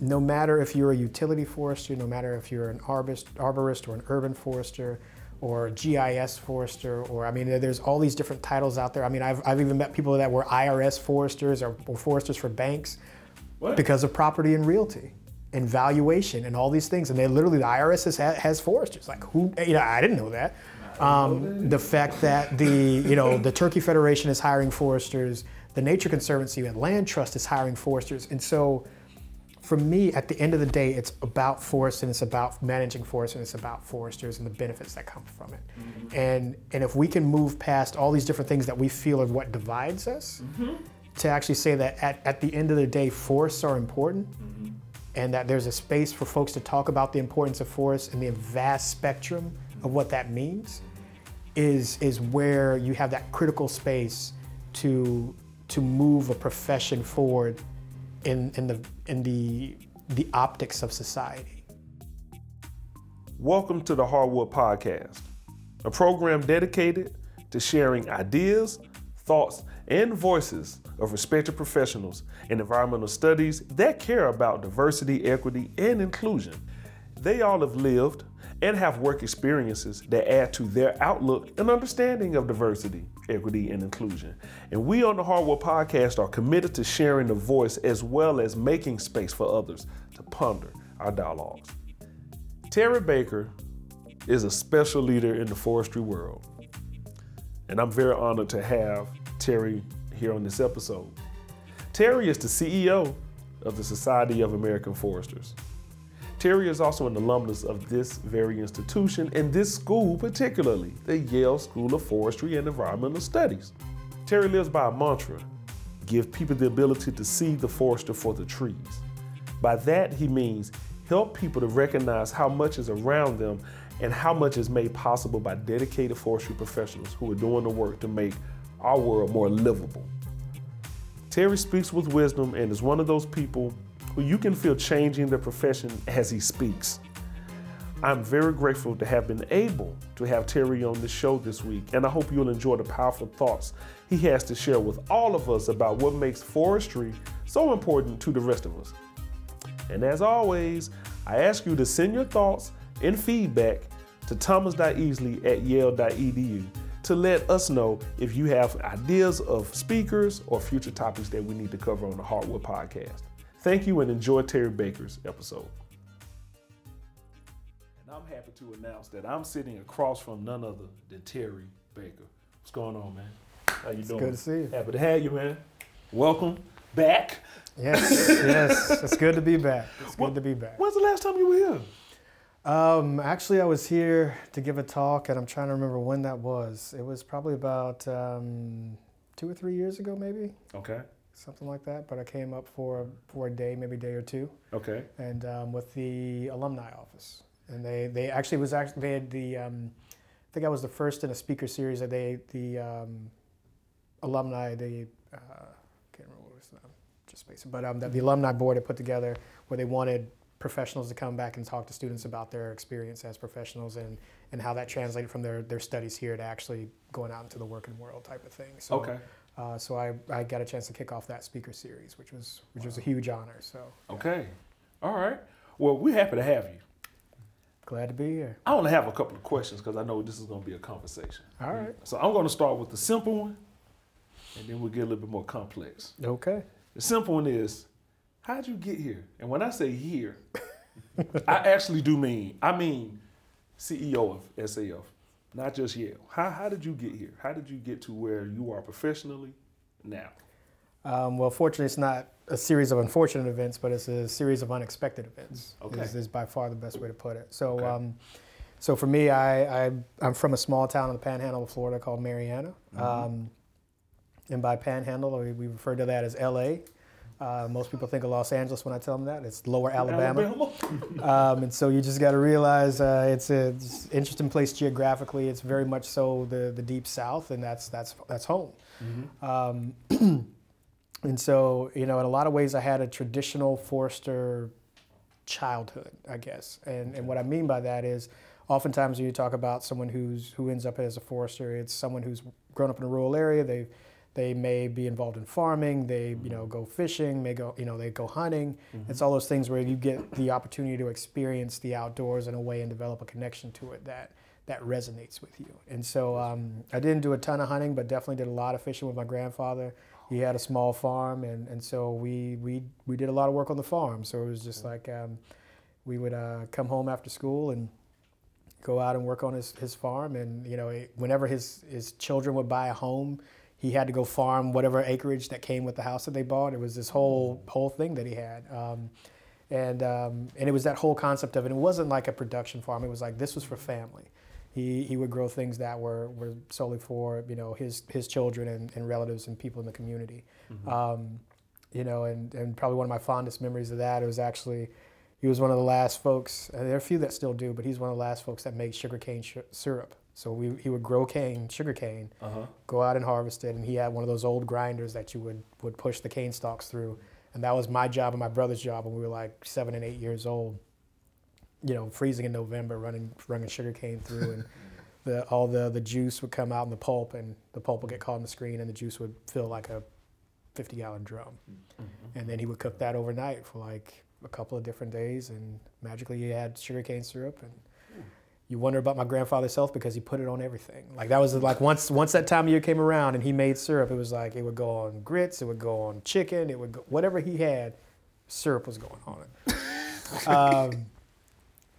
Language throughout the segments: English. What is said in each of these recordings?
no matter if you're a utility forester, no matter if you're an arborist, arborist or an urban forester, or a GIS forester, or I mean, there's all these different titles out there. I mean, I've, I've even met people that were IRS foresters or, or foresters for banks What? because of property and realty and valuation and all these things. And they literally, the IRS has, has foresters. Like who, you know, I didn't know that. Um, the fact that the, you know, the Turkey Federation is hiring foresters, the Nature Conservancy and Land Trust is hiring foresters. And so for me, at the end of the day, it's about forests and it's about managing forests and it's about foresters and the benefits that come from it. Mm-hmm. And, and if we can move past all these different things that we feel are what divides us, mm-hmm. to actually say that at, at the end of the day, forests are important mm-hmm. and that there's a space for folks to talk about the importance of forests and the vast spectrum of what that means is, is where you have that critical space to, to move a profession forward in, in, the, in the, the optics of society. Welcome to the Hardwood Podcast, a program dedicated to sharing ideas, thoughts, and voices of respected professionals in environmental studies that care about diversity, equity, and inclusion. They all have lived and have work experiences that add to their outlook and understanding of diversity, equity, and inclusion. And we on the Hardwood Podcast are committed to sharing the voice as well as making space for others to ponder our dialogues. Terry Baker is a special leader in the forestry world. And I'm very honored to have Terry here on this episode. Terry is the CEO of the Society of American Foresters. Terry is also an alumnus of this very institution and this school, particularly the Yale School of Forestry and Environmental Studies. Terry lives by a mantra give people the ability to see the forester for the trees. By that, he means help people to recognize how much is around them and how much is made possible by dedicated forestry professionals who are doing the work to make our world more livable. Terry speaks with wisdom and is one of those people who you can feel changing their profession as he speaks. I'm very grateful to have been able to have Terry on the show this week, and I hope you'll enjoy the powerful thoughts he has to share with all of us about what makes forestry so important to the rest of us. And as always, I ask you to send your thoughts and feedback to thomas.easley at yale.edu to let us know if you have ideas of speakers or future topics that we need to cover on the Hardwood Podcast. Thank you and enjoy Terry Baker's episode. And I'm happy to announce that I'm sitting across from none other than Terry Baker. What's going on, man? How you doing? good to see you. Happy to have you, man. Welcome back. Yes, yes, it's good to be back. It's good What- to be back. When's the last time you were here? Um, actually, I was here to give a talk, and I'm trying to remember when that was. It was probably about um, two or three years ago, maybe Okay. Something like that. But I came up for for a day, maybe a day or two, Okay. and um, with the alumni office, and they they actually was actually they had the um, I think I was the first in a speaker series that they the um, alumni the uh, can't remember what it was now, just space but um, that the alumni board had put together where they wanted professionals to come back and talk to students about their experience as professionals and, and how that translated from their, their studies here to actually going out into the working world type of thing. So, Okay. Uh, so I, I got a chance to kick off that speaker series, which was which was a huge honor. So Okay. All right. Well, we're happy to have you. glad to be here. I only have a couple of questions because I know this is going to be a conversation. All right. So I'm going to start with the simple one, and then we'll get a little bit more complex. Okay. The simple one is, how'd you get here? And when I say here, I actually do mean, I mean CEO of SAF, not just Yale. How, how did you get here? How did you get to where you are professionally now? Um, well, fortunately, it's not a series of unfortunate events, but it's a series of unexpected events. Okay. Is, is by far the best way to put it. So, Okay. um, so for me, I, I I'm from a small town in the Panhandle of Florida called Marianna, Mm-hmm. um, and by Panhandle, we, we refer to that as L.A. Uh, most people think of Los Angeles when I tell them that. It's Lower Alabama. Um, and so you just got to realize uh, it's a it's an interesting place geographically. It's very much so the, the deep south, and that's that's that's home. Um, and so you know, in a lot of ways, I had a traditional forester childhood, I guess. And and what I mean by that is, oftentimes when you talk about someone who's who ends up as a forester, it's someone who's grown up in a rural area. They they may be involved in farming. They you know go fishing. May go you know they go hunting. Mm-hmm. It's all those things where you get the opportunity to experience the outdoors in a way and develop a connection to it that that resonates with you. And so um, I didn't do a ton of hunting, but definitely did a lot of fishing with my grandfather. He had a small farm, and, and so we, we we did a lot of work on the farm. So it was just like um, we would uh, come home after school and go out and work on his, his farm. And you know, whenever his his children would buy a home, he had to go farm whatever acreage that came with the house that they bought. It was this whole whole thing that he had. Um, and um, and it was that whole concept of it. It wasn't like a production farm. It was like this was for family he, he would grow things that were, were solely for you know his his children and, and relatives and people in the community. Mm-hmm. Um, you know, and, and probably one of my fondest memories of that was actually he was one of the last folks. there are a few that still do, but he's one of the last folks that made sugarcane sh- syrup. So we, he would grow cane, sugar cane, uh-huh. go out and harvest it, and he had one of those old grinders that you would would push the cane stalks through. And that was my job and my brother's job when we were like seven and eight years old you know, freezing in November, running running sugar cane through, and the all the the juice would come out in the pulp, and the pulp would get caught in the screen, and the juice would fill like a 50 gallon drum, mm-hmm. and then he would cook that overnight for like a couple of different days, and magically he had sugar cane syrup, and you wonder about my grandfather's health because he put it on everything. Like that was like once once that time of year came around and he made syrup, it was like it would go on grits, it would go on chicken, it would go whatever he had, syrup was going on it. um,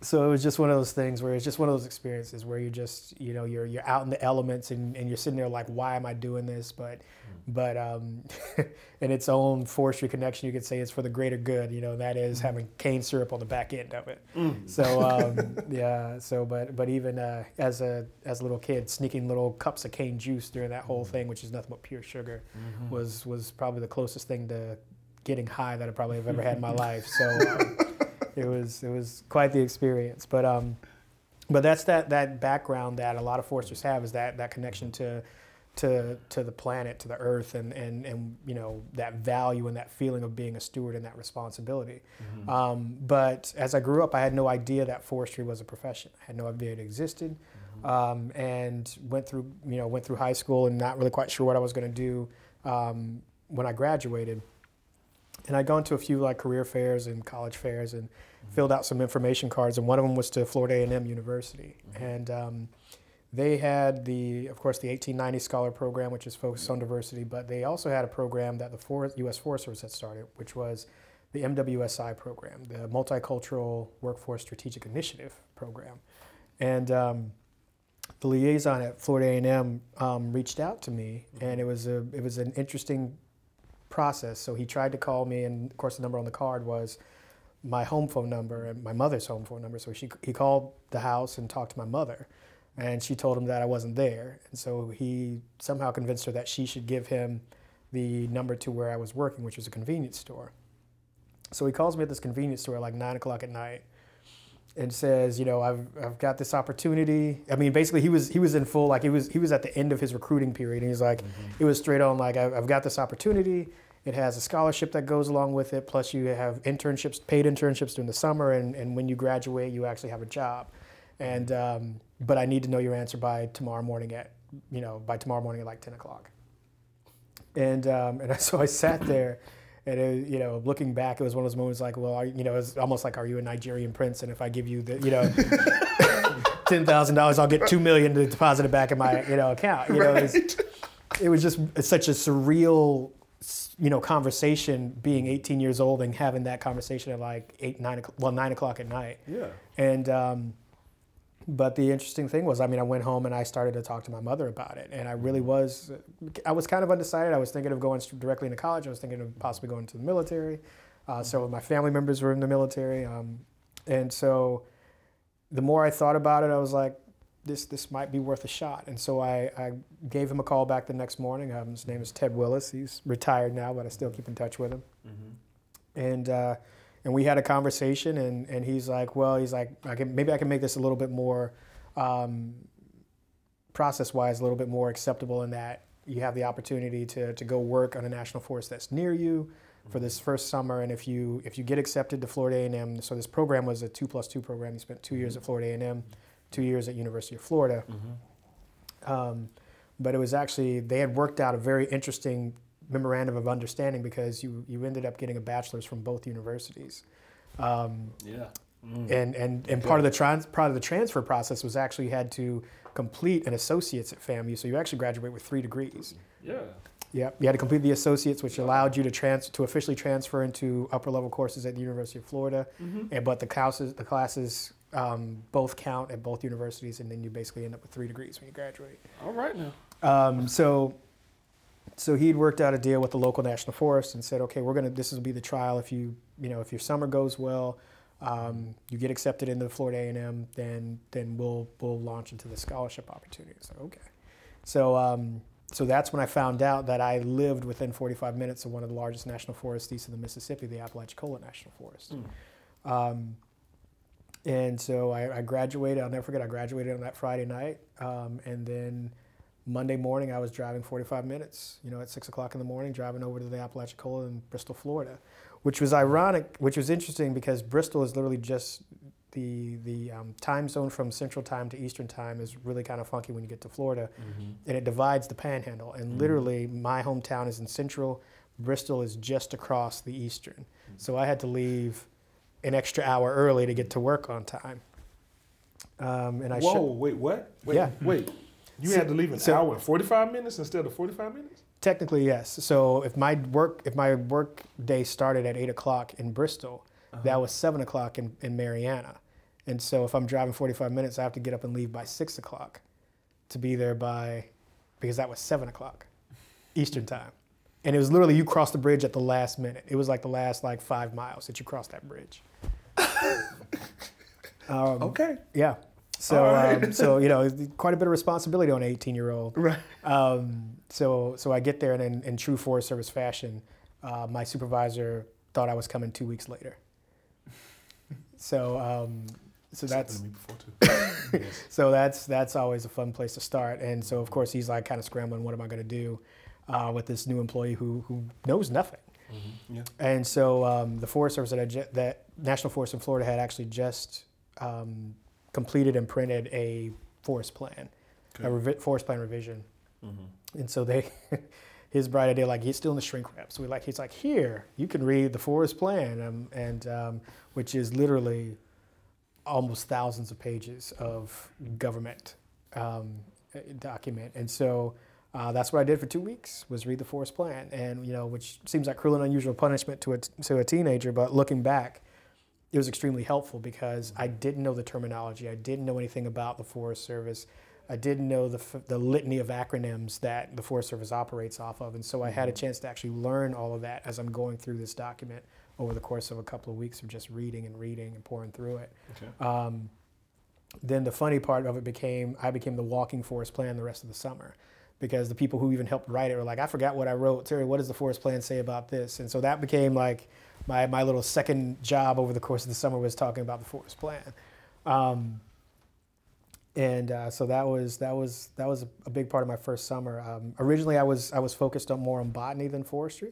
so it was just one of those things where it's just one of those experiences where you just you know you're you're out in the elements and, and you're sitting there like why am I doing this but mm. but um, in its own forestry connection you could say it's for the greater good you know that is mm. having cane syrup on the back end of it mm. so um, yeah so but but even uh, as a as a little kid sneaking little cups of cane juice during that whole mm. thing which is nothing but pure sugar mm-hmm. was was probably the closest thing to getting high that I probably have ever had in my life so. Um, it was it was quite the experience. But um, but that's that that background that a lot of foresters have is that that connection to to to the planet, to the earth, and and and you know that value and that feeling of being a steward and that responsibility. Mm-hmm. Um, but as I grew up, I had no idea that forestry was a profession. I had no idea it existed, mm-hmm. um, and went through you know went through high school and not really quite sure what I was going to do um, when I graduated and I'd gone to a few like career fairs and college fairs and mm-hmm. filled out some information cards, and one of them was to Florida A&M University, mm-hmm. and um, they had the, of course, the 1890 Scholar Program, which is focused on diversity, but they also had a program that the U.S. Forest Service had started, which was the MWSI program, the Multicultural Workforce Strategic Initiative program, and um, the liaison at Florida A&M um, reached out to me, mm-hmm. and it was a it was an interesting process. So he tried to call me, and of course, the number on the card was my home phone number and my mother's home phone number. So she, he called the house and talked to my mother, and she told him that I wasn't there. And so he somehow convinced her that she should give him the number to where I was working, which was a convenience store. So he calls me at this convenience store at like nine o'clock at night and says, you know, I've, I've got this opportunity. I mean, basically, he was he was in full like he was he was at the end of his recruiting period, and he's like, mm-hmm. it was straight on like I've, I've got this opportunity. It has a scholarship that goes along with it. Plus, you have internships, paid internships during the summer, and, and when you graduate, you actually have a job. And um, but I need to know your answer by tomorrow morning at you know by tomorrow morning at like ten o'clock. And um, and so I sat there, and it, you know, looking back, it was one of those moments like, well, are, you know, it's almost like, are you a Nigerian prince? And if I give you the, you know. ten thousand dollars, I'll get two million to deposit it back in my you know account. You know, right. it, was, it was just such a surreal you know, conversation being 18 years old and having that conversation at like eight, nine, well, nine o'clock at night. Yeah. And, um, but the interesting thing was, I mean, I went home and I started to talk to my mother about it, and I really was, I was kind of undecided. I was thinking of going directly into college. I was thinking of possibly going to the military. Uh, so my family members were in the military, um, and so the more I thought about it, I was like, this this might be worth a shot. And so I, I gave him a call back the next morning. Um, his name is Ted Willis. He's retired now, but I still keep in touch with him. Mm-hmm. And uh, and we had a conversation, and, and he's like, well, he's like, I can, maybe I can make this a little bit more um, process-wise, a little bit more acceptable in that you have the opportunity to, to go work on a national forest that's near you for this mm-hmm. first summer. And if you if you get accepted to Florida A&M, so this program was a two plus two program. You spent two years at Florida A&M two years at University of Florida. Um, but it was actually they had worked out a very interesting memorandum of understanding because you you ended up getting a bachelor's from both universities. Um, Yeah. and and, and part of the trans, part of the transfer process was actually you had to complete an associate's at FAMU, so you actually graduate with three degrees. Yeah. Yep, you had to complete the associates, which allowed you to trans to officially transfer into upper level courses at the University of Florida. Mhm. And but the classes the classes um, both count at both universities, and then you basically end up with three degrees when you graduate. All right now. Um, so, so he'd worked out a deal with the local national forest and said, okay, we're gonna. This will be the trial. If you, you know, if your summer goes well, um, you get accepted into the Florida A and M, then then we'll we'll launch into the scholarship opportunity. So okay, so um, so that's when I found out that I lived within 45 minutes of one of the largest national forests east of the Mississippi, the Apalachicola National Forest. Um, and so I, I graduated. I'll never forget. I graduated on that Friday night, um, and then Monday morning I was driving 45 minutes. You know, at six o'clock in the morning, driving over to the Apalachicola in Bristol, Florida, which was ironic, which was interesting because Bristol is literally just the the um, time zone from Central Time to Eastern Time is really kind of funky when you get to Florida, and it divides the Panhandle. And literally, my hometown is in Central. Bristol is just across the Eastern, so I had to leave an extra hour early to get to work on time. Um, and I Whoa, sho- wait, what? Wait, Yeah. wait. You So- had to leave an so- hour and 45 minutes instead of 45 minutes? technically yes. So if my work if my work day started at eight o'clock in Bristol, that was seven o'clock in, in Marianna. And so if I'm driving 45 minutes, I have to get up and leave by six o'clock to be there by because that was seven o'clock Eastern time. And it was literally you cross the bridge at the last minute. It was like the last like five miles that you crossed that bridge. um, Okay. Yeah. So, All right. um, so you know, quite a bit of responsibility on an 18 year old. Right. Um, so, so I get there, and in, in true Forest Service fashion, uh, my supervisor thought I was coming two weeks later. So, um, so that's me before too. yes. so that's that's always a fun place to start. And so, of course, he's like kind of scrambling. What am I going to do uh, with this new employee who who knows nothing? Yeah. And so um, the Forest Service that, I ju- that National Forest in Florida had actually just um, completed and printed a forest plan, a revi- forest plan revision. And so they, his bright idea, like he's still in the shrink wrap. So we like he's like, here you can read the forest plan, um, and um, which is literally almost thousands of pages of government um, uh, document. And so uh, that's what I did for two weeks was read the forest plan, and you know, which seems like cruel and unusual punishment to a to a teenager, but looking back, it was extremely helpful because I didn't know the terminology, I didn't know anything about the Forest Service. I didn't know the, f- the litany of acronyms that the Forest Service operates off of. And so I had a chance to actually learn all of that as I'm going through this document over the course of a couple of weeks of just reading and reading and pouring through it. Okay. Um, then the funny part of it became I became the walking forest plan the rest of the summer because the people who even helped write it were like, I forgot what I wrote. Terry, what does the forest plan say about this? And so that became like my, my little second job over the course of the summer was talking about the forest plan. Um, and uh, so that was that was that was a big part of my first summer. Um, originally, I was I was focused on more on botany than forestry,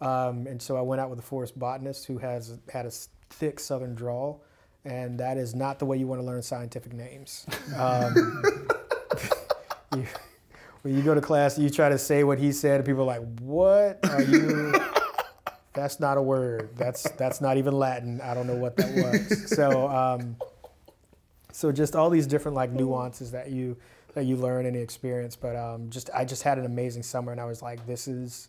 um, and so I went out with a forest botanist who has had a thick Southern drawl, and that is not the way you want to learn scientific names. Um, you, when you go to class, you try to say what he said, and people are like, "What are you?" That's not a word. That's that's not even Latin. I don't know what that was. So. Um, so just all these different like nuances that you that you learn and experience but um, just i just had an amazing summer and i was like this is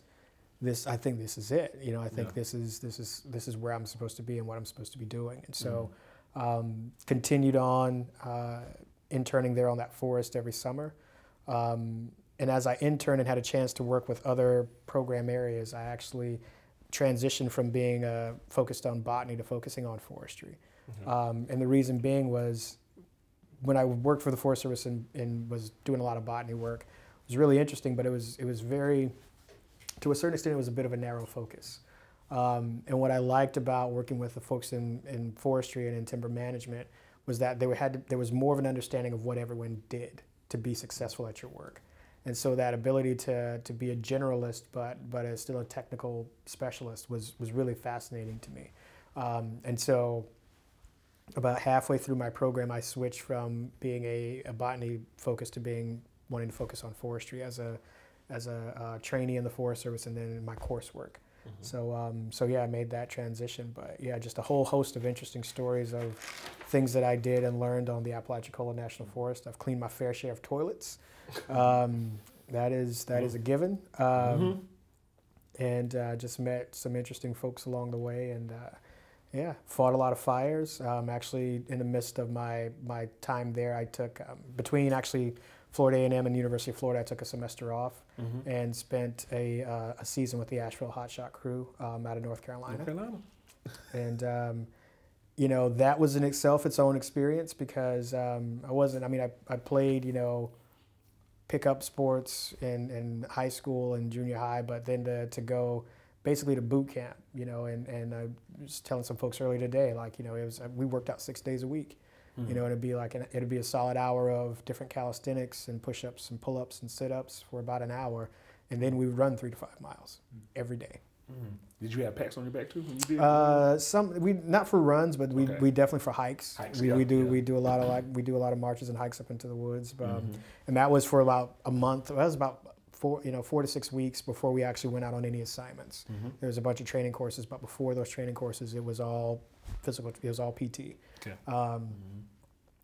this i think this is it you know i think Yeah. this is this is this is where i'm supposed to be and what i'm supposed to be doing and so um, continued on uh, interning there on that forest every summer um, and as i interned and had a chance to work with other program areas i actually transitioned from being uh, focused on botany to focusing on forestry um, and the reason being was when I worked for the Forest Service and, and was doing a lot of botany work, it was really interesting, but it was it was very, to a certain extent, it was a bit of a narrow focus. Um, and what I liked about working with the folks in, in forestry and in timber management was that they had to, there was more of an understanding of what everyone did to be successful at your work. And so that ability to, to be a generalist, but but as still a technical specialist, was was really fascinating to me. Um, and so about halfway through my program, I switched from being a, a botany focus to being wanting to focus on forestry as a as a uh, trainee in the Forest Service and then in my coursework. Mm-hmm. So um, so yeah, I made that transition. But yeah, just a whole host of interesting stories of things that I did and learned on the Apalachicola National Forest. I've cleaned my fair share of toilets. Um, that is that is a given. Um, mm-hmm. And uh, just met some interesting folks along the way and. Uh, yeah, fought a lot of fires. Um, actually, in the midst of my my time there, I took um, between actually Florida A&M and University of Florida. I took a semester off mm-hmm. and spent a, uh, a season with the Asheville Hotshot crew um, out of North Carolina. North Carolina. and um, you know that was in itself its own experience because um, I wasn't. I mean, I, I played you know pickup sports in, in high school and junior high, but then to, to go basically to boot camp, you know, and, and I was telling some folks earlier today, like, you know, it was, we worked out six days a week, mm-hmm. you know, it'd be like, an, it'd be a solid hour of different calisthenics and push-ups and pull-ups and sit-ups for about an hour. And then we would run three to five miles mm-hmm. every day. Mm-hmm. Did you have packs on your back too when you did? Uh, some we not for runs, but we, okay. we definitely for hikes. hikes we, yeah, we do yeah. we do a lot of like we do a lot of marches and hikes up into the woods, um, mm-hmm. and that was for about a month. That was about four, you know, four to six weeks before we actually went out on any assignments. Mm-hmm. There was a bunch of training courses, but before those training courses, it was all physical. It was all PT. Okay. Um, mm-hmm.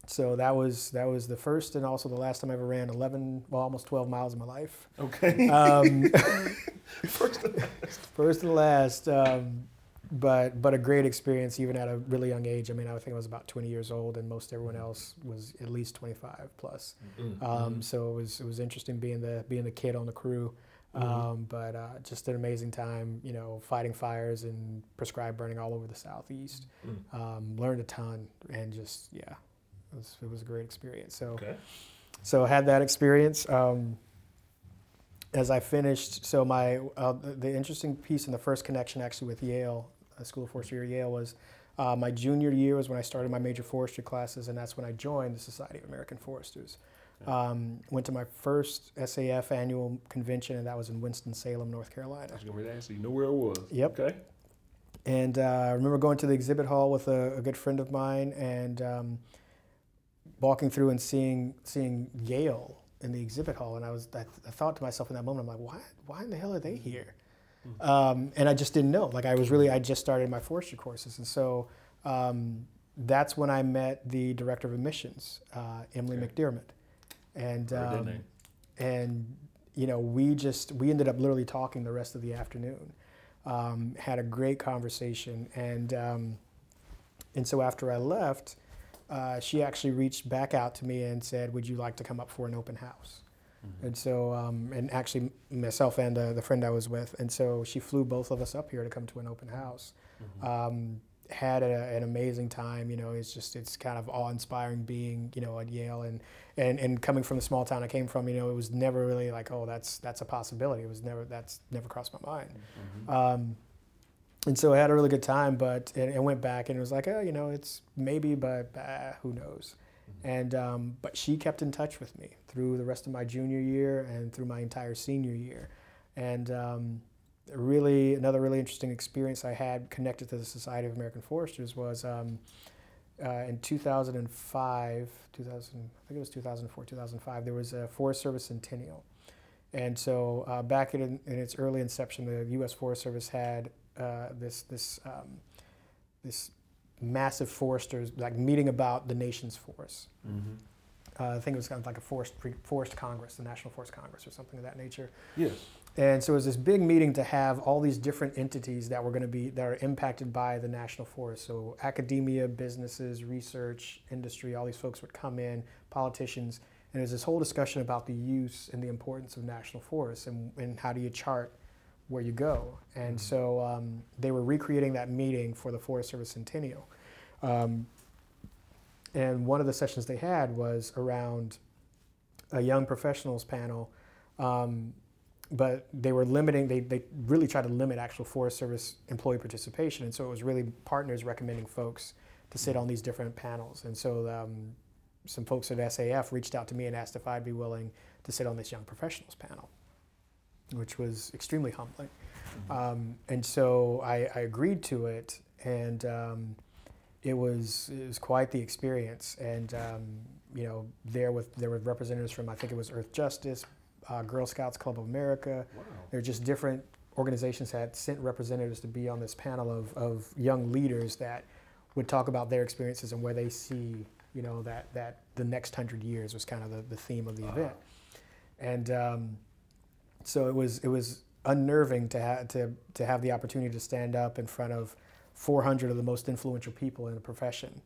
So that was that was the first and also the last time I ever ran 11, well, almost 12 miles in my life. Okay. Um, first and last. First and last. Um, but but a great experience even at a really young age. I mean, I think I was about 20 years old, and most everyone else was at least 25 plus. Mm-hmm. Um, mm-hmm. so it was it was interesting being the being the kid on the crew. Mm-hmm. Um, but uh, just an amazing time, you know, fighting fires and prescribed burning all over the southeast. Mm. Um, learned a ton, and just yeah, it was, it was a great experience. So, okay. so I had that experience. Um, as I finished, so my uh, the interesting piece in the first connection actually with Yale School of Forestry at Yale was uh, my junior year was when I started my major forestry classes, and that's when I joined the Society of American Foresters. Um, went to my first SAF annual convention, and that was in Winston-Salem, North Carolina. I was going to ask you know where it was. Yep. Okay. And uh, I remember going to the exhibit hall with a, a good friend of mine and um, walking through and seeing seeing Yale in the exhibit hall, and I was I, I thought to myself in that moment, I'm like, why why in the hell are they here? Um, and I just didn't know. Like I was really, I just started my forestry courses, and so um, that's when I met the director of admissions, uh, Emily okay. McDermott, and um, and you know we just we ended up literally talking the rest of the afternoon, um, had a great conversation, and um, and so after I left, uh, she actually reached back out to me and said, "Would you like to come up for an open house?" Mm-hmm. And so, um, and actually myself and uh, the friend I was with, and so she flew both of us up here to come to an open house. Mm-hmm. Um, had a, an amazing time. You know, it's just it's kind of awe-inspiring being you know at Yale and and and coming from the small town I came from. You know, it was never really like oh that's that's a possibility. It was never that's never crossed my mind. Mm-hmm. Um, and so I had a really good time, but and, and, went back and it was like oh you know it's maybe but uh, who knows. And um, but she kept in touch with me through the rest of my junior year and through my entire senior year, and um, really another really interesting experience I had connected to the Society of American Foresters was um, uh, in 2005, 2000, I think it was 2004, 2005. There was a Forest Service centennial, and so uh, back in, in, its early inception, the U.S. Forest Service had uh, this this um, this massive foresters like meeting about the nation's forests. Mm-hmm. Uh, I think it was kind of like a forest forest congress, the National Forest Congress, or something of that nature. Yes. And so it was this big meeting to have all these different entities that were going to be that are impacted by the national forest. So academia, businesses, research, industry, all these folks would come in, politicians, and there's this whole discussion about the use and the importance of national forests and, and how do you chart where you go. And mm-hmm. so um, they were recreating that meeting for the Forest Service Centennial. Um, and one of the sessions they had was around a young professionals panel. Um, but they were limiting, they, they really tried to limit actual Forest Service employee participation. And so it was really partners recommending folks to sit mm-hmm. on these different panels. And so um, some folks at SAF reached out to me and asked if I'd be willing to sit on this young professionals panel which was extremely humbling. Mm-hmm. Um, and so I, I, agreed to it, and um, it was it was quite the experience, and um, you know there with there were representatives from I think it was Earthjustice, uh, Girl Scouts Club of America. Wow. They're just different organizations had sent representatives to be on this panel of, of young leaders that would talk about their experiences and where they see, you know, that, that the next hundred years was kind of the, the theme of the event. And um, so it was, it was unnerving to, ha- to, to have the opportunity to stand up in front of 400 of the most influential people in the profession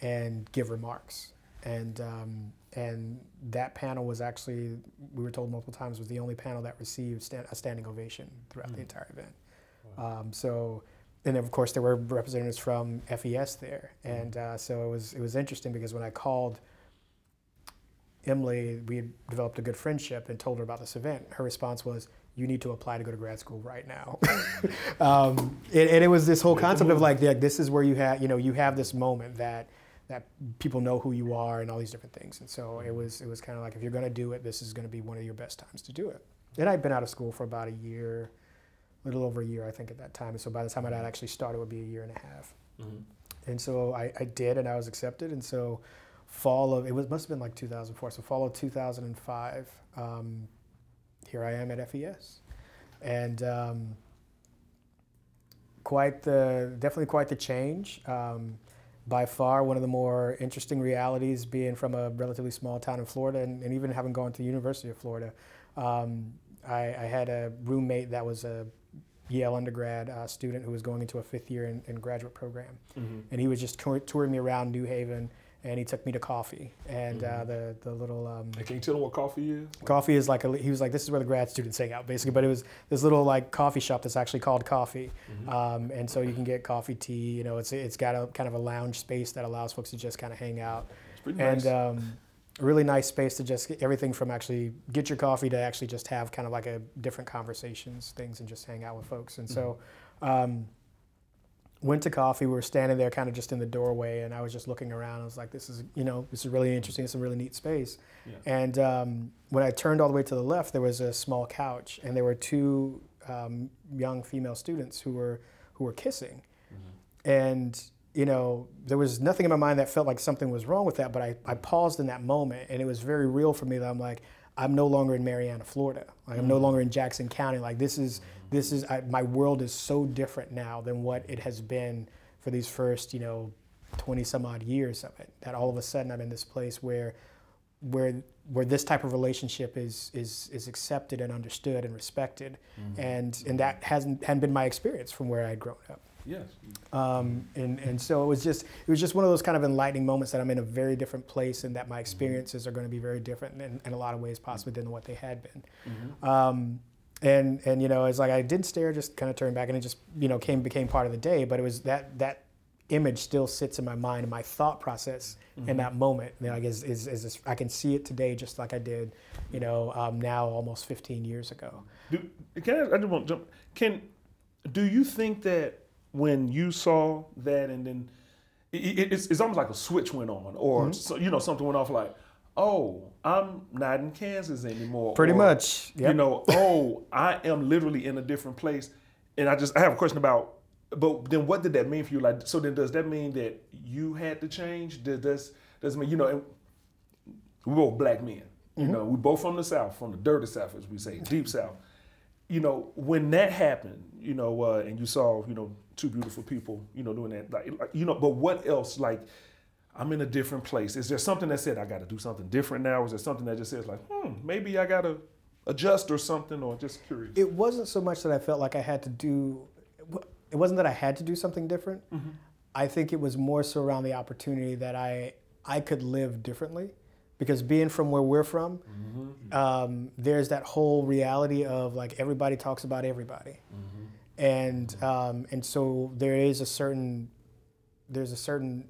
and give remarks. And, um, and that panel was actually, we were told multiple times, was the only panel that received stand, a standing ovation throughout the entire event. Um, so, and of course, there were representatives from FES there, and uh, so it was it was interesting because when I called Emily, we had developed a good friendship and told her about this event. Her response was, "You need to apply to go to grad school right now." um, and, and it was this whole concept of like, like this is where you have you know you have this moment that that people know who you are and all these different things. And so it was it was kind of like if you're going to do it, this is going to be one of your best times to do it. And I'd been out of school for about a year, a little over a year, I think, at that time. And so by the time I'd actually started, it would be a year and a half. Mhm. And so I, I did, and I was accepted. And so fall of it was must have been like 2004. So fall of 2005, um, here I am at FES, and um, quite the definitely quite the change. Um, by far, one of the more interesting realities being from a relatively small town in Florida, and, and even having gone to the University of Florida. Um, I, I had a roommate that was a Yale undergrad uh, student who was going into a fifth year in, in graduate program, Mhm. and he was just tour- touring me around New Haven, and he took me to coffee, and uh, Mhm. the the little um, And can you tell them what coffee is? coffee is like a, he was like this is where the grad students hang out basically, but it was this little like coffee shop that's actually called Koffee, Mhm. um, and so you can get coffee, tea, you know, it's it's got a kind of a lounge space that allows folks to just kind of hang out, It's pretty and nice. um, a really nice space to just get everything from actually get your coffee to actually just have kind of like a different conversations, things, and just hang out with folks. And so, um, went to coffee. We were standing there, kind of just in the doorway, and I was just looking around. I was like, "This is, you know, this is really interesting. It's a really neat space." Yeah. And um, when I turned all the way to the left, there was a small couch, and there were two um, young female students who were who were kissing Mhm. and you know there was nothing in my mind that felt like something was wrong with that but I, I paused in that moment and it was very real for me that i'm like i'm no longer in marianna florida. Like i'm no mm. longer in jackson county. Like this is this is I, my world is so different now than what it has been for these first you know 20 some odd years of it that all of a sudden i'm in this place where where where this type of relationship is is is accepted and understood and respected. Mm-hmm. And and that hasn't hadn't been my experience from where i'd grown up Yes. um, and and so it was just it was just one of those kind of enlightening moments that I'm in a very different place and that my experiences are going to be very different in, in a lot of ways possibly than what they had been. Mhm. Um, and and you know it's like I didn't stare, just kind of turned back, and it just you know came became part of the day. But it was that that image still sits in my mind and my thought process in that moment. You know, like is, is, is this, I can see it today just like I did, you know, um, now almost 15 years ago. Do, can I, I just want to jump. Can do you think that when you saw that and then it, it, it's, it's almost like a switch went on, or Mm-hmm. so, you know something went off like, oh, I'm not in Kansas anymore. Pretty or, much. You know, oh, I am literally in a different place, and I just I have a question about. But then, what did that mean for you? Like, so then, does that mean that you had to change? Does does does it mean you know? And we both black men. You know, We're both from the south, from the dirty south, as we say, deep south. You know, when that happened, you know, uh, and you saw, you know, two beautiful people, you know, doing that, like, you know, but what else? Like, I'm in a different place. Is there something that said I got to do something different now? Or is there something that just says like, hmm, maybe I got to adjust or something? Or just curious. It wasn't so much that I felt like I had to do. It wasn't that I had to do something different. I think it was more so around the opportunity that I I could live differently, because being from where we're from, um, there's that whole reality of like everybody talks about everybody, and um, and so there is a certain there's a certain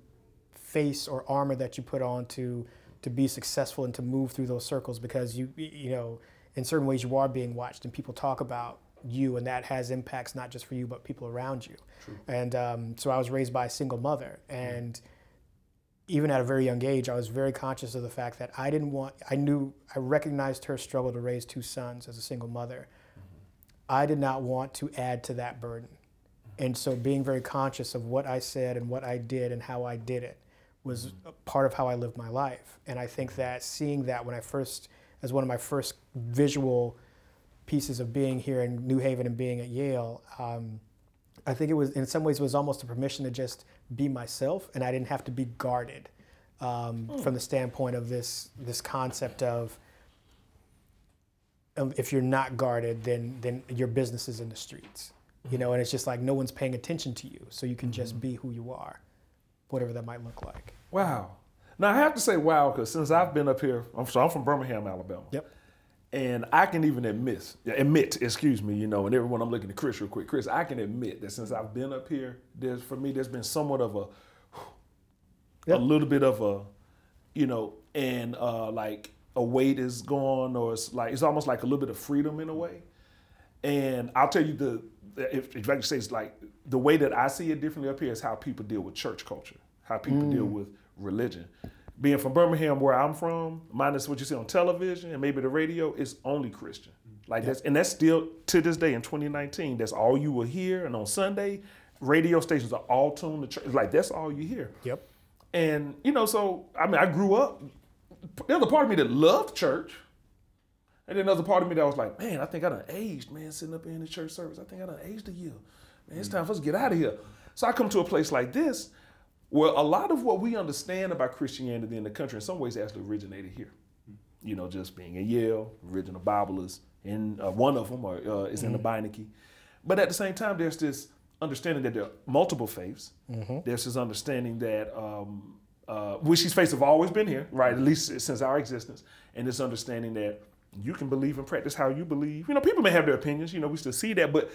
face or armor that you put on to to be successful and to move through those circles because you you know in certain ways you are being watched and people talk about you and that has impacts not just for you but people around you. And um, so i was raised by a single mother. And even at a very young age i was very conscious of the fact that i didn't want i knew i recognized her struggle to raise two sons as a single mother i did not want to add to that burden And so being very conscious of what I said and what I did and how I did it was a part of how I lived my life. And I think that seeing that when I first, as one of my first visual pieces of being here in New Haven and being at Yale, um, I think it was in some ways it was almost a permission to just be myself, and I didn't have to be guarded um, Hmm. from the standpoint of this this concept of um, if you're not guarded, then then your business is in the streets, you know, and it's just like no one's paying attention to you, so you can Mm-hmm. just be who you are, whatever that might look like. Wow. Now I have to say wow because since I've been up here, I'm so I'm from Birmingham, Alabama. Yep. And I can even admit, admit, excuse me, you know, and everyone, I'm looking at Chris real quick. Chris, I can admit that since I've been up here, there's for me, there's been somewhat of a, Yep. a little bit of a, you know, and uh, like a weight is gone, or it's like it's almost like a little bit of freedom in a way. And I'll tell you the, if, if I can say it's like the way that I see it differently up here is how people deal with church culture, how people deal with religion. Being from Birmingham, where I'm from, minus what you see on television and maybe the radio, it's only Christian. Like that's and that's still to this day in 2019. That's all you will hear. And on Sunday, radio stations are all tuned to church. Like that's all you hear. Yep. And you know, so I mean, I grew up. There's a part of me that loved church, and then another part of me that was like, man, I think I done aged, man, sitting up in the church service. I think I done aged a year. Man, it's mm. time for us to get out of here. So I come to a place like this, where a lot of what we understand about Christianity in the country, in some ways, actually originated here. You know, just being at Yale, original Bible is in uh, one of them, or uh, is in the Beinecke. But at the same time, there's this understanding that there are multiple faiths. There's this understanding that um, uh, which these faiths have always been here, right? At least since our existence, and this understanding that you can believe and practice how you believe. You know, people may have their opinions. You know, we still see that, but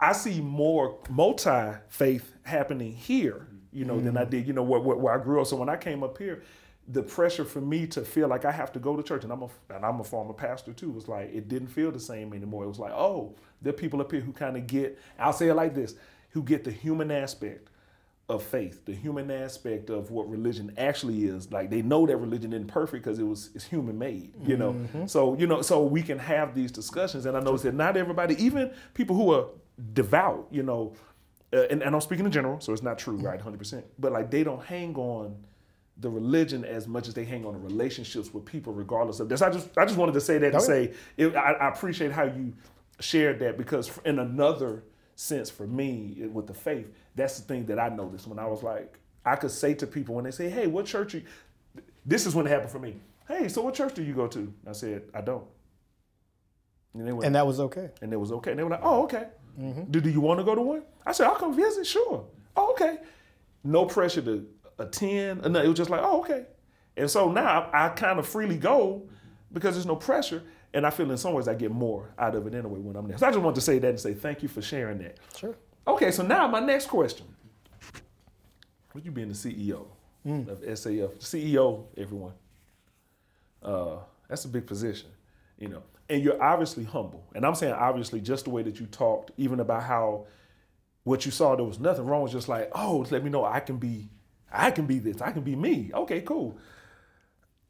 I see more multi faith happening here. You know, than I mm. did. You know, where, where, where I grew up. So when I came up here, the pressure for me to feel like I have to go to church, and I'm a and I'm a former pastor too, was like it didn't feel the same anymore. It was like, oh, there are people up here who kind of get. I'll say it like this: who get the human aspect of faith, the human aspect of what religion actually is. Like they know that religion isn't perfect because it was it's human made, you know. Mm-hmm. So you know, so we can have these discussions, and I notice that not everybody, even people who are devout, you know, uh, and, and I'm speaking in general, so it's not true, right, hundred percent. But like they don't hang on the religion as much as they hang on the relationships with people, regardless of this. I just I just wanted to say that to Okay. say it, I, I appreciate how you shared that because in another sense for me it- with the faith, that's the thing that I noticed when I was like, I could say to people when they say, "Hey, what church?" You, this is when it happened for me. Hey, so what church do you go to? I said, I don't. And they went, And that was okay. and it was okay. And they were like, oh, okay. Do, do you want to go to one? I said, I'll come visit, sure. Oh, okay. No pressure to attend. nothing. It was just like, oh, okay. And so now I, I kind of freely go because there's no pressure. And I feel in some ways I get more out of it anyway when I'm there. So I just wanted to say that and say thank you for sharing that. Sure. Okay, so now my next question. With you being the CEO of SAF, CEO, everyone, uh, that's a big position, you know. And you're obviously humble. And I'm saying obviously just the way that you talked, even about how what you saw, there was nothing wrong. It's just like, oh, let me know I can be, I can be this, I can be me. Okay, cool.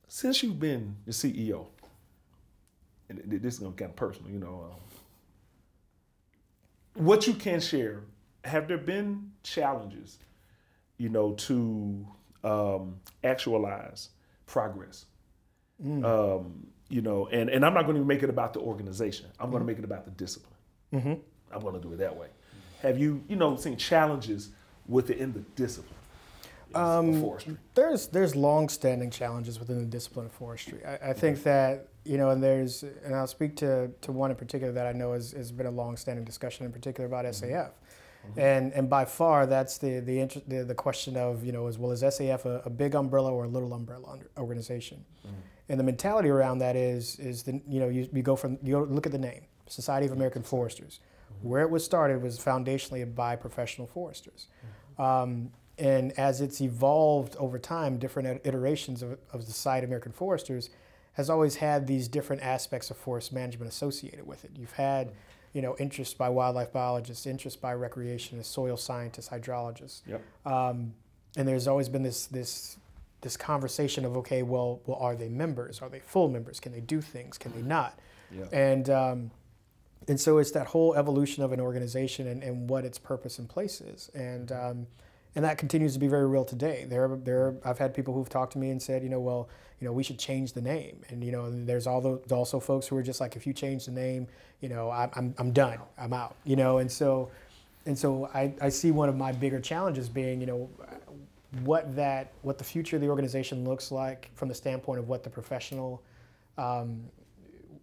Since you've been the CEO, and this is gonna get personal, you know. Um, what you can share, have there been challenges, you know, to um, actualize progress? Um, you know, and, and I'm not going to make it about the organization. I'm going to make it about the discipline. Mm-hmm. I'm going to do it that way. Have you, you know, seen challenges within the discipline of um, forestry? There's there's long-standing challenges within the discipline of forestry. I, I think mm-hmm. that you know, and there's, and I'll speak to, to one in particular that I know has, has been a long-standing discussion in particular about mm-hmm. SAF, and and by far that's the the, inter- the the question of you know as well as SAF a, a big umbrella or a little umbrella under- organization, and the mentality around that is is the you know you, you go from you go look at the name Society of American Foresters, where it was started was foundationally by professional foresters. Um, and as it's evolved over time, different iterations of, of the Society of American Foresters has always had these different aspects of forest management associated with it. You've had, you know, interest by wildlife biologists, interest by recreationists, soil scientists, hydrologists, Yep. um, and there's always been this this this conversation of okay, well, well, are they members? Are they full members? Can they do things? Can they not? Yeah. And um, and so it's that whole evolution of an organization and, and what its purpose and place is. And, um, and that continues to be very real today. There, there, I've had people who've talked to me and said, you know, well, you know, we should change the name. And you know, there's all the, also folks who are just like, if you change the name, you know, I'm, I'm, I'm done, I'm out. You know, and so, and so I, I see one of my bigger challenges being, you know, what that, what the future of the organization looks like from the standpoint of what the professional, um,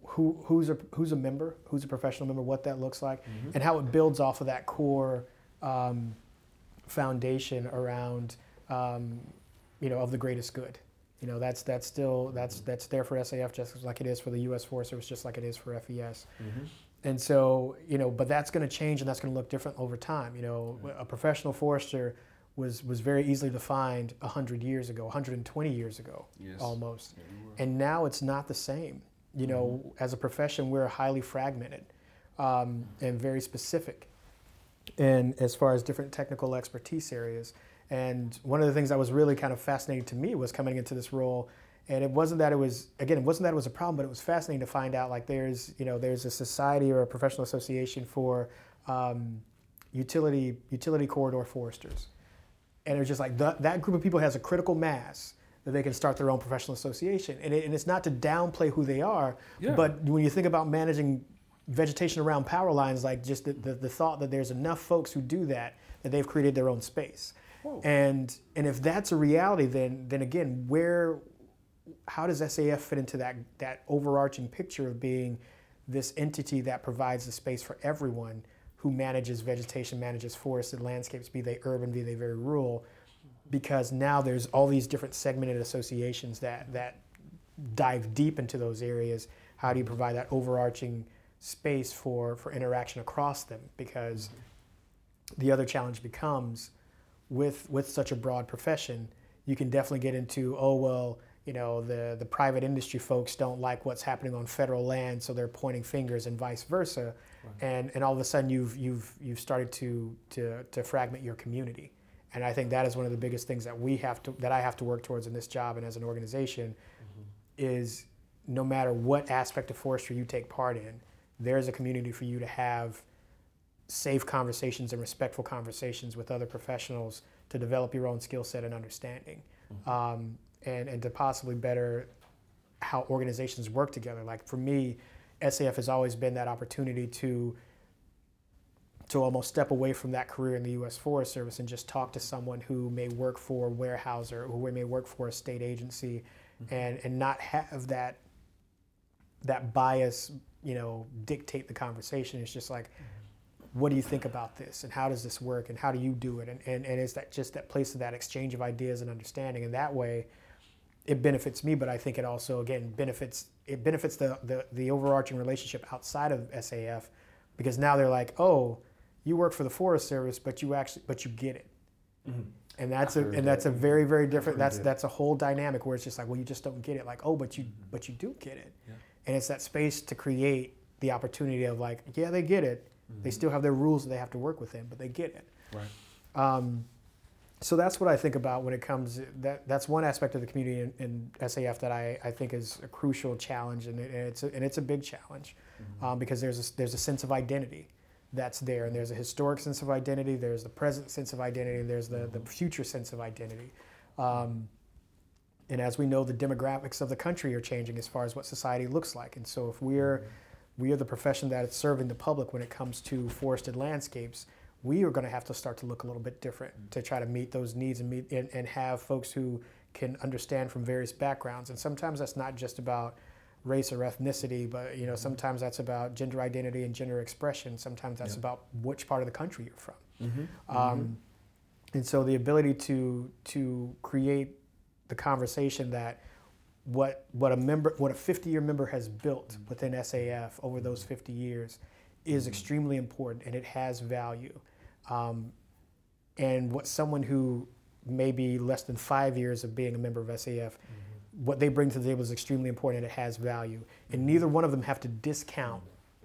who, who's a who's a member, who's a professional member, what that looks like, mm-hmm. and how it builds off of that core. Um, foundation around um, you know of the greatest good. You know that's that's still that's that's there for SAF just like it is for the U.S. Forest Service, just like it is for FES. Mm-hmm. And so you know, but that's going to change and that's going to look different over time. You know, a professional forester was was very easily defined 100 years ago, 120 years ago, yes. almost. Yeah, and now it's not the same. You know, mm-hmm. as a profession, we're highly fragmented um, and very specific and as far as different technical expertise areas. And one of the things that was really kind of fascinating to me was coming into this role. And it wasn't that it was again, it wasn't that it was a problem, but it was fascinating to find out like there's you know there's a society or a professional association for um, utility utility corridor foresters, and it's just like the, that group of people has a critical mass that they can start their own professional association. And, it, and it's not to downplay who they are, yeah. but when you think about managing vegetation around power lines, like just the, the, the, thought that there's enough folks who do that, that they've created their own space. Whoa. And and if that's a reality, then then again, where how does SAF fit into that that overarching picture of being this entity that provides the space for everyone who manages vegetation, manages forested landscapes, be they urban, be they very rural, because now there's all these different segmented associations that that dive deep into those areas. How do you provide that overarching space for, for interaction across them because the other challenge becomes with with such a broad profession you can definitely get into oh well you know the the private industry folks don't like what's happening on federal land so they're pointing fingers and vice versa right. and and all of a sudden you've you've you've started to to to fragment your community and I think that is one of the biggest things that we have to that I have to work towards in this job and as an organization mm-hmm. is no matter what aspect of forestry you take part in there's a community for you to have safe conversations and respectful conversations with other professionals to develop your own skill set and understanding mm-hmm. um, and, and to possibly better how organizations work together like for me saf has always been that opportunity to to almost step away from that career in the U.S. Forest Service and just talk to someone who may work for Weyerhaeuser, or who may work for a state agency, mm-hmm. and and not have that that bias you know, dictate the conversation. It's just like, what do you think about this and how does this work and how do you do it? And, and, and it's that just that place of that exchange of ideas and understanding. And that way it benefits me, but I think it also, again, benefits, it benefits the, the, the overarching relationship outside of SAF because now they're like, oh, you work for the Forest Service, but you actually, but you get it. Mm-hmm. And that's a and that's a very very different. That's that's a whole dynamic where it's just like well you just don't get it. Like oh but you mm-hmm. but you do get it. Yeah and it's that space to create the opportunity of like yeah they get it mm-hmm. they still have their rules that they have to work within but they get it right um, so that's what I think about when it comes that that's one aspect of the community in, in SAF that I, I think is a crucial challenge and, it, and it's a, and it's a big challenge mm-hmm. um, because there's a, there's a sense of identity that's there and there's a historic sense of identity there's the present sense of identity and there's the, mm-hmm. the future sense of identity um, and as we know, the demographics of the country are changing as far as what society looks like. And so if we're we are the profession that is serving the public when it comes to forested landscapes, we are going to have to start to look a little bit different mm-hmm. to try to meet those needs and meet and, and have folks who can understand from various backgrounds. And sometimes that's not just about race or ethnicity, but you know, mm-hmm. sometimes that's about gender identity and gender expression. Sometimes that's about which part of the country you're from. Mm-hmm. Um, mm-hmm. and so the ability to to create the conversation that what what a member what a 50 year member has built mm-hmm. within SAF over those 50 years is mm-hmm. extremely important and it has value. Um, and what someone who may be less than five years of being a member of SAF, mm-hmm. what they bring to the table is extremely important and it has value. And neither one of them have to discount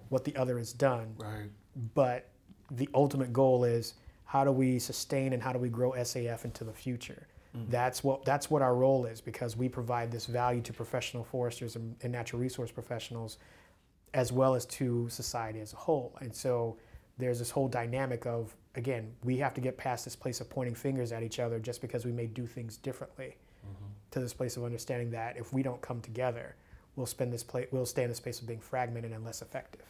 what the other has done. Right. But the ultimate goal is how do we sustain and how do we grow SAF into the future? Mm-hmm. That's what that's what our role is because we provide this value to professional foresters and, and natural resource professionals as well as to society as a whole. And so there's this whole dynamic of, again, we have to get past this place of pointing fingers at each other just because we may do things differently mm-hmm. to this place of understanding that if we don't come together, we'll spend this place, we'll stay in the space of being fragmented and less effective.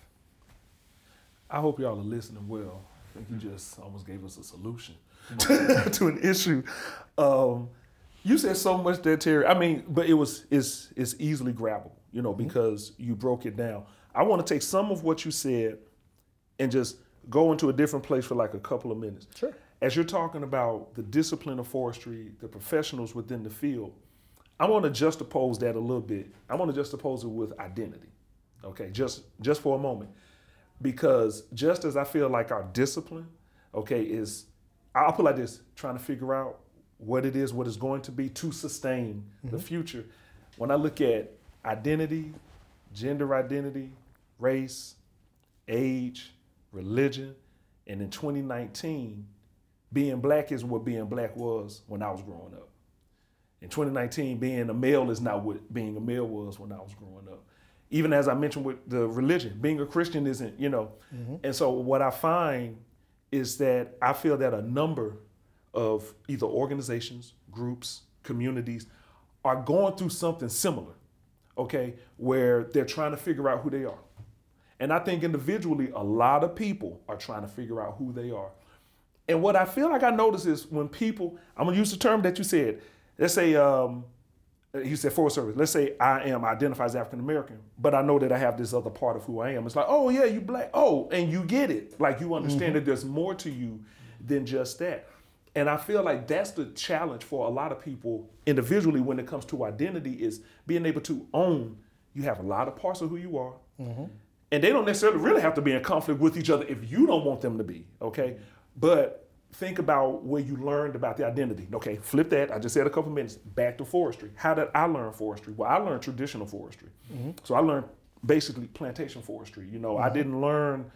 I hope y'all are listening well. I think you just almost gave us a solution to an issue. Um, you said so much there, Terry. I mean, but it was it's it's easily grabbable, you know, mm-hmm. because mm-hmm. you broke it down. I want to take some of what you said and just go into a different place for like a couple of minutes. Sure. As you're talking about the discipline of forestry, the professionals within the field, I want to juxtapose that a little bit. I want to juxtapose it with identity. Okay, just just for a moment. Because just as I feel like our discipline, okay, is I'll put like this, trying to figure out what it is, what it's going to be to sustain mm-hmm. the future. When I look at identity, gender identity, race, age, religion, and in 2019, being black is what being black was when I was growing up. In 2019, being a male is not what being a male was when I was growing up. Even as I mentioned with the religion, being a Christian isn't, you know. Mm-hmm. And so what I find is that I feel that a number of either organizations, groups, communities are going through something similar, okay, where they're trying to figure out who they are. And I think individually, a lot of people are trying to figure out who they are. And what I feel like I notice is when people, I'm gonna use the term that you said. Let's say, um, you said Forest Service. Let's say I am identified as African American, but I know that I have this other part of who I am. It's like, oh yeah, you black. Oh, and you get it. Like you understand mm-hmm. that there's more to you than just that. And I feel like that's the challenge for a lot of people individually when it comes to identity is being able to own you have a lot of parts of who you are. Mm-hmm. And they don't necessarily really have to be in conflict with each other if you don't want them to be, okay? But think about where you learned about the identity. Okay, flip that. I just said a couple minutes. Back to forestry. How did I learn forestry? Well, I learned traditional forestry. Mm-hmm. So I learned basically plantation forestry. You know, mm-hmm. I didn't learn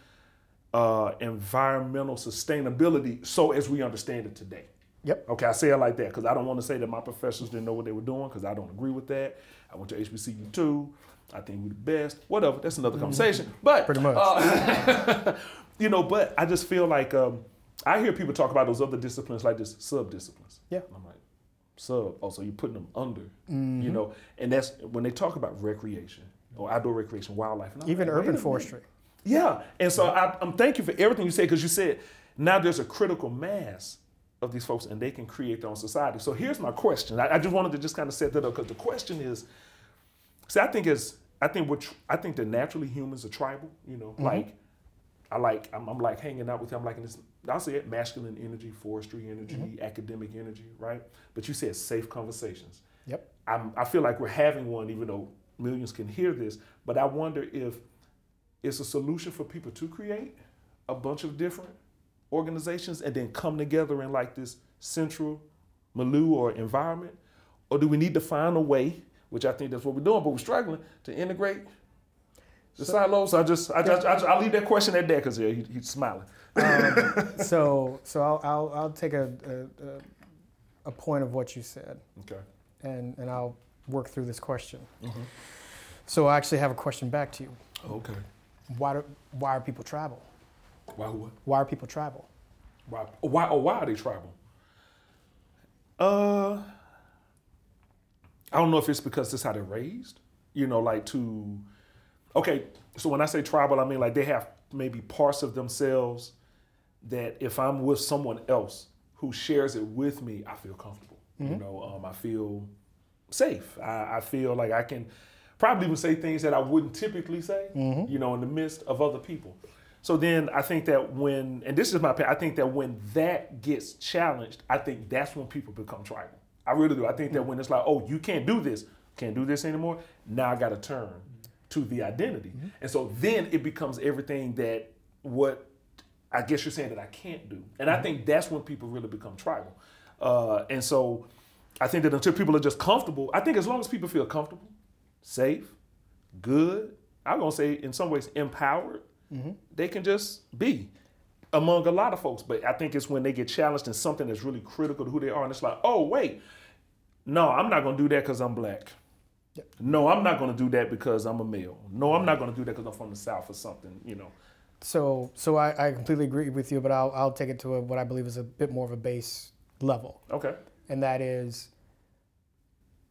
uh, environmental sustainability so as we understand it today. Yep. Okay, I say it like that because I don't want to say that my professors didn't know what they were doing because I don't agree with that. I went to HBCU too. I think we're the best. Whatever. That's another mm-hmm. conversation. But pretty much. Uh, you know, but I just feel like um, I hear people talk about those other disciplines like this sub disciplines. Yeah. I'm like, sub. Oh, so you're putting them under. Mm-hmm. You know, and that's when they talk about recreation or outdoor recreation, wildlife, even like, urban forestry. Yeah, and so I, am thank you for everything you said because you said now there's a critical mass of these folks and they can create their own society. So here's my question. I, I just wanted to just kind of set that up because the question is, see, I think is I think what I think that naturally humans are tribal. You know, mm-hmm. like I like I'm, I'm, like hanging out with you. I'm like this. I'll say it: masculine energy, forestry energy, mm-hmm. academic energy, right? But you said safe conversations. Yep. I'm, I feel like we're having one, even though millions can hear this. But I wonder if it's a solution for people to create a bunch of different organizations and then come together in like this central milieu or environment? Or do we need to find a way, which I think that's what we're doing, but we're struggling to integrate the so, silos? I just, I just, I will leave that question at that because yeah, he, he's smiling. Um, so, so I'll, I'll, I'll take a, a, a, point of what you said. Okay. And, and I'll work through this question. Mm-hmm. So I actually have a question back to you. Okay. Why do, why are people tribal? Why what? Why are people tribal? Why why oh, why are they tribal? Uh I don't know if it's because this how they're raised. You know, like to okay, so when I say tribal, I mean like they have maybe parts of themselves that if I'm with someone else who shares it with me, I feel comfortable. Mm-hmm. You know, um, I feel safe. I, I, feel like I can probably even say things that I wouldn't typically say, mm-hmm. you know, in the midst of other people. So then I think that when, and this is my opinion, I think that when that gets challenged, I think that's when people become tribal. I really do. I think that when it's like, oh, you can't do this, can't do this anymore, now I got to turn to the identity. Mm-hmm. And so then it becomes everything that what I guess you're saying that I can't do. And mm-hmm. I think that's when people really become tribal. Uh, and so I think that until people are just comfortable, I think as long as people feel comfortable, safe, good, I'm going to say in some ways empowered, mm-hmm. they can just be among a lot of folks. But I think it's when they get challenged in something that's really critical to who they are, and it's like, oh wait, no, I'm not gonna do that because I'm black. No, I'm not going to do that because I'm a male. No, I'm not going to do that because I'm from the South or something, you know. So, so I, I completely agree with you, but I'll, I'll take it to a, what I believe is a bit more of a base level, Okay. and that is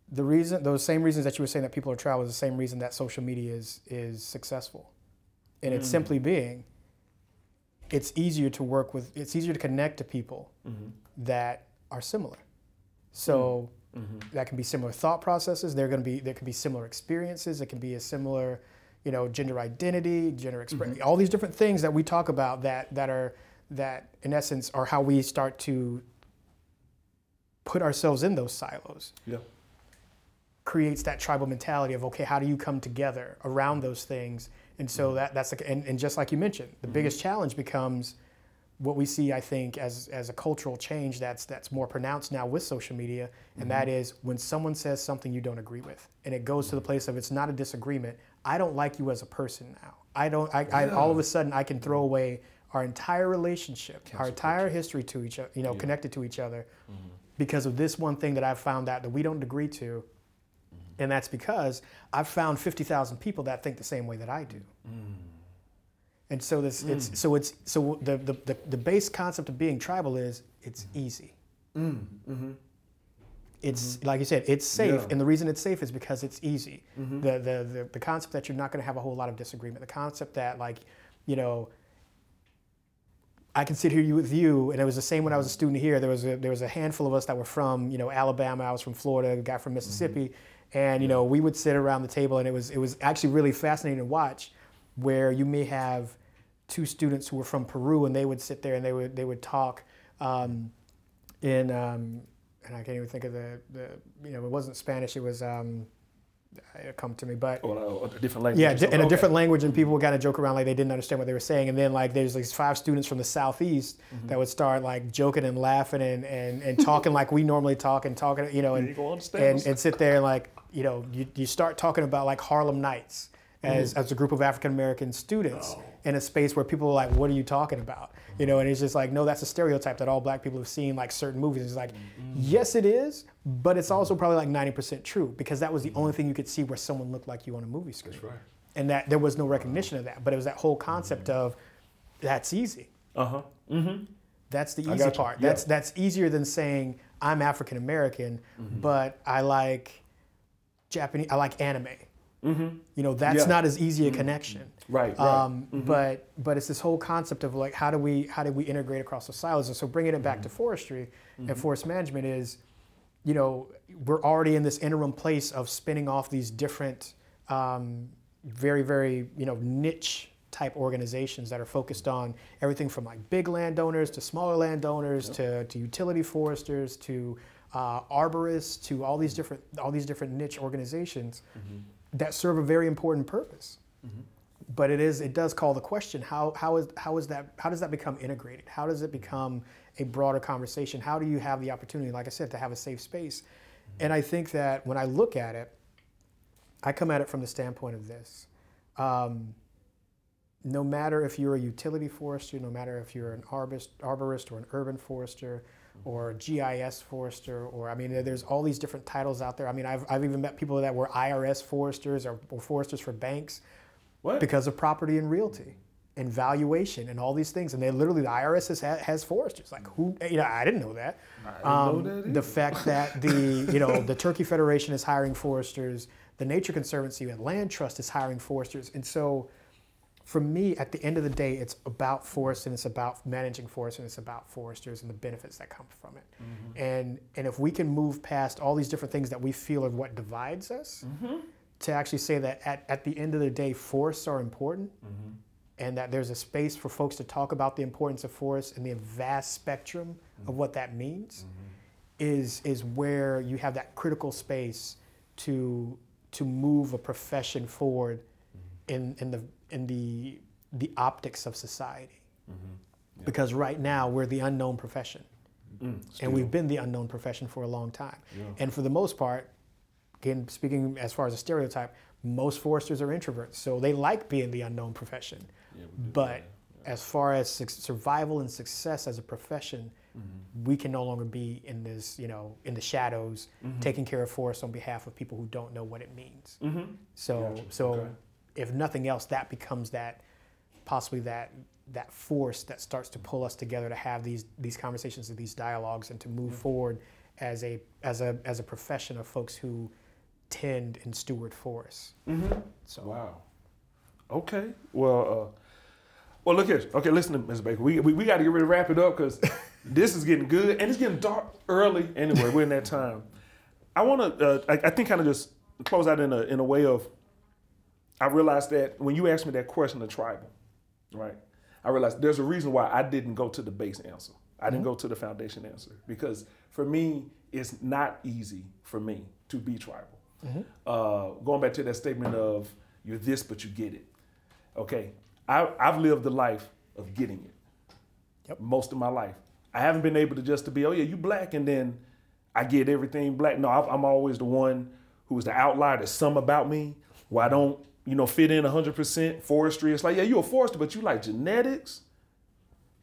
the reason those same reasons that you were saying that people are travel is the same reason that social media is is successful, and it's mm. simply being it's easier to work with it's easier to connect to people mm-hmm. that are similar. So mm. Mm-hmm. that can be similar thought processes. They're going to be there can be similar experiences. It can be a similar, you know, gender identity, gender expression, mm-hmm. all these different things that we talk about that that are that in essence are how we start to put ourselves in those silos Yeah. creates that tribal mentality of okay how do you come together around those things and so mm-hmm. that that's like and, and just like you mentioned the biggest challenge becomes what we see i think as as a cultural change that's that's more pronounced now with social media and mm-hmm. that is when someone says something you don't agree with and it goes to the place of it's not a disagreement. I don't like you as a person now. I don't i, I all of a sudden i can throw away our entire relationship our entire history to each other you know connected to each other mm-hmm. because of this one thing that i've found out that we don't agree to mm-hmm. and that's because I've found 50,000 people that think the same way that I do. Mm. And so this, it's mm. so it's so the, the the the base concept of being tribal is it's easy. Mm, mm-hmm. It's mm-hmm. like you said, it's safe, Yeah. and the reason it's safe is because it's easy. Mm-hmm. The, the the the concept that you're not going to have a whole lot of disagreement. The concept that like, you know, I can sit here with you, and it was the same when I was a student here. There was a, there was a handful of us that were from you know Alabama. I was from Florida. A guy from Mississippi, and you know we would sit around the table, and it was it was actually really fascinating to watch, where you may have two students who were from Peru, and they would sit there and they would they would talk um, in um, and I can't even think of the, the you know it wasn't Spanish. It was um, it come to me, but Or uh, a different language. yeah, in a Okay. different language, and people would kind of joke around like they didn't understand what they were saying. And then like there's these five students from the southeast Mm-hmm. that would start like joking and laughing and, and, and talking like we normally talk and talking, you know, and You and, and sit there and like you know you, you start talking about like Harlem Nights as, Mm. as a group of African American students Oh. in a space where people are like, what are you talking about? You know, and it's just like, no, that's a stereotype that all black people have seen like certain movies. It's like, Mm-hmm. yes, it is, but it's also probably like 90% true because that was the only thing you could see where someone looked like you on a movie screen That's right. and that there was no recognition of that. But it was that whole concept of that's easy. Uh huh. Mm-hmm. That's the easy part. Yeah. That's that's easier than saying I'm African American, Mm-hmm. but I like Japanese. I like anime. Mm-hmm. You know, that's Yeah. Mm-hmm. not as easy a connection. Right. Right. Um, But but it's this whole concept of like how do we how do we integrate across the silos? And so bringing it back to forestry and forest management is, you know, we're already in this interim place of spinning off these different, um, very very you know niche type organizations that are focused on everything from like big landowners to smaller landowners to, to utility foresters to uh, arborists to all these different all these different niche organizations that serve a very important purpose. But it is it does call the question how how is how is that how does that become integrated? How does it become a broader conversation? How do you have the opportunity like i said to have a safe space? And i think that when i look at it i come at it from the standpoint of this. Um, no matter if you're a utility forester no matter if you're an arborist, arborist or an urban forester or gis forester or i mean there's all these different titles out there i mean i've, I've even met people that were irs foresters or, or foresters for banks What? because of property and realty and valuation and all these things. And they literally, the IRS has, has foresters. Like who, you know, I didn't know that. Um, know that the fact that the, you know, the Turkey Federation is hiring foresters, the Nature Conservancy and Land Trust is hiring foresters. And so for me, at the end of the day, it's about forest and it's about managing forest and it's about foresters and the benefits that come from it. Mm-hmm. And, and if we can move past all these different things that we feel are what divides us, mm-hmm. to actually say that at, at the end of the day, forests are important mm-hmm. and that there's a space for folks to talk about the importance of forests and the vast spectrum of what that means is, is where you have that critical space to, to move a profession forward in, in, the, in the, the optics of society. Because right now, we're the unknown profession and we've been the unknown profession for a long time. And for the most part, again, speaking as far as a stereotype, most foresters are introverts, so they like being the unknown profession. but as far as survival and success as a profession, we can no longer be in this, you know, in the shadows, taking care of forests on behalf of people who don't know what it means. Mm-hmm. So, so Okay. If nothing else, that becomes that possibly that that force that starts to pull us together to have these these conversations and these dialogues and to move forward as a as a as a profession of folks who tend and steward forests. Mm-hmm. So Wow. Okay. Well, uh, well, look here. Okay, listen to Ms. Baker. We, we, we got to get ready to wrap it up because this is getting good and it's getting dark early anyway. We're in that time. I want to, uh, I, I think, kind of just close out in a, in a way of, I realized that when you asked me that question of tribal, right? I realized there's a reason why I didn't go to the base answer. I didn't go to the foundation answer because for me, it's not easy for me to be tribal. Uh, going back to that statement of you're this, but you get it. Okay, I, I've lived the life of getting it. Yep. Most of my life, I haven't been able to just to be, oh yeah, you black, and then I get everything black. No, I- I'm always the one who is the outlier. There's some about me where I don't, you know, fit in 100%. Forestry, it's like, yeah, you're a forester, but you like genetics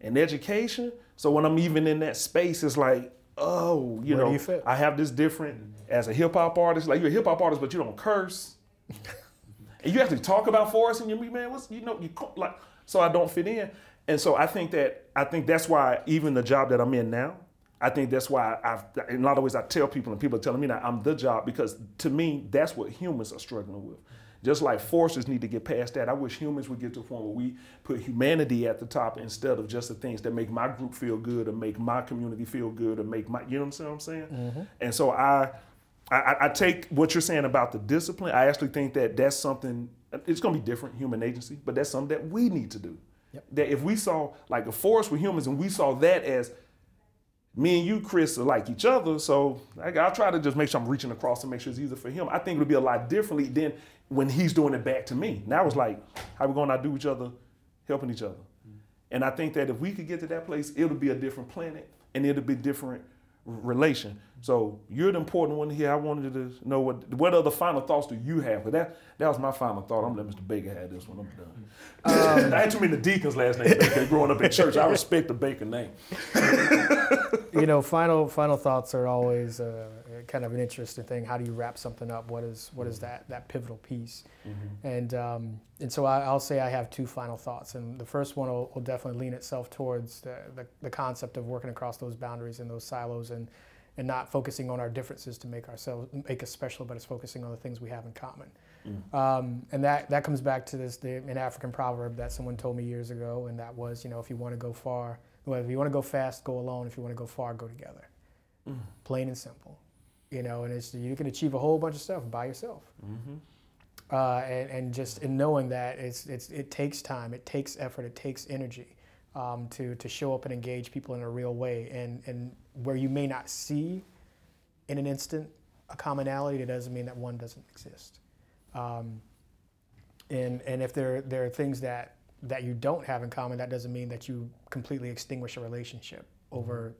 and education. So when I'm even in that space, it's like, oh, you Where know, you? I have this different as a hip hop artist. Like you're a hip hop artist, but you don't curse. and you have to talk about forest and you be man, what's you know, you like so I don't fit in. And so I think that I think that's why even the job that I'm in now, I think that's why I've in a lot of ways I tell people and people are telling me that I'm the job because to me that's what humans are struggling with. Just like forces need to get past that. I wish humans would get to a point where we put humanity at the top instead of just the things that make my group feel good or make my community feel good or make my you know what I'm saying? Mm-hmm. And so I I, I take what you're saying about the discipline. I actually think that that's something. It's going to be different, human agency, but that's something that we need to do. Yep. That if we saw like a forest with humans, and we saw that as me and you, Chris, are like each other. So I'll try to just make sure I'm reaching across and make sure it's easier for him. I think it'll be a lot differently than when he's doing it back to me. Now it's like, how we going to do each other, helping each other. And I think that if we could get to that place, it'll be a different planet and it'll be different relation. So you're the important one here. I wanted to know what what other final thoughts do you have? But that that was my final thought. I'm let Mr. Baker have this one. I'm done. I had too many deacons last name Baker growing up in church. I respect the Baker name. you know, final final thoughts are always uh, kind of an interesting thing. How do you wrap something up? What is what is that that pivotal piece? And um, and so I, I'll say I have two final thoughts, and the first one will, will definitely lean itself towards the, the the concept of working across those boundaries and those silos, and and not focusing on our differences to make ourselves make us special, but it's focusing on the things we have in common. Um, and that, that comes back to this the, an African proverb that someone told me years ago, and that was, you know, if you want to go far, well, if you want to go fast, go alone. If you want to go far, go together. Plain and simple, you know. And it's you can achieve a whole bunch of stuff by yourself. Uh, and, and just in knowing that it's, it's it takes time, it takes effort, it takes energy um, to to show up and engage people in a real way. And and where you may not see in an instant a commonality, it doesn't mean that one doesn't exist. Um, and and if there there are things that that you don't have in common, that doesn't mean that you completely extinguish a relationship over.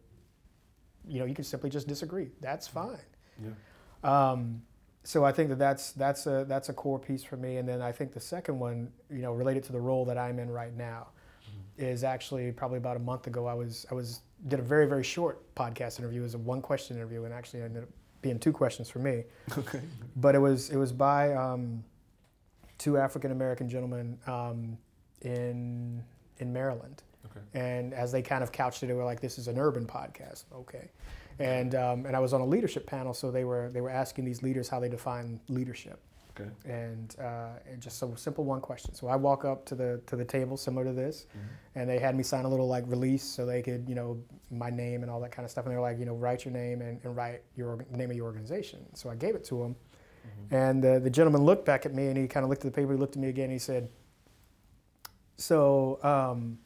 You know, you can simply just disagree. That's fine. Yeah. Um, so I think that that's that's a that's a core piece for me. And then I think the second one, you know, related to the role that I'm in right now, is actually probably about a month ago. I was I was did a very very short podcast interview. It was a one question interview, and actually ended up being two questions for me. Okay. But it was it was by um, two African American gentlemen um, in in Maryland. Okay. And as they kind of couched it, they were like, "This is an urban podcast." Okay. And um, and I was on a leadership panel, so they were they were asking these leaders how they define leadership. Okay. And, uh, and just a simple one question. So I walk up to the to the table similar to this, Mm-hmm. and they had me sign a little like release so they could you know my name and all that kind of stuff. And they were like you know write your name and, and write your name of your organization. So I gave it to them, and uh, the gentleman looked back at me and he kind of looked at the paper. He looked at me again. And he said, "So um,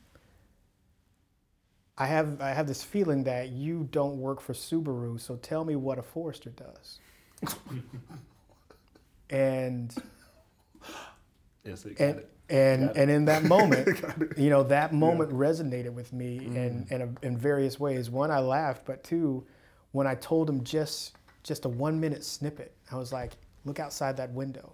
I have I have this feeling that you don't work for Subaru. So tell me what a Forester does." and Yes, it got and it. and Got it. and in that moment, you know, that moment resonated with me in Mm. in, a, in various ways. One, I laughed, but two, when I told him just just a one minute snippet, I was like, "Look outside that window.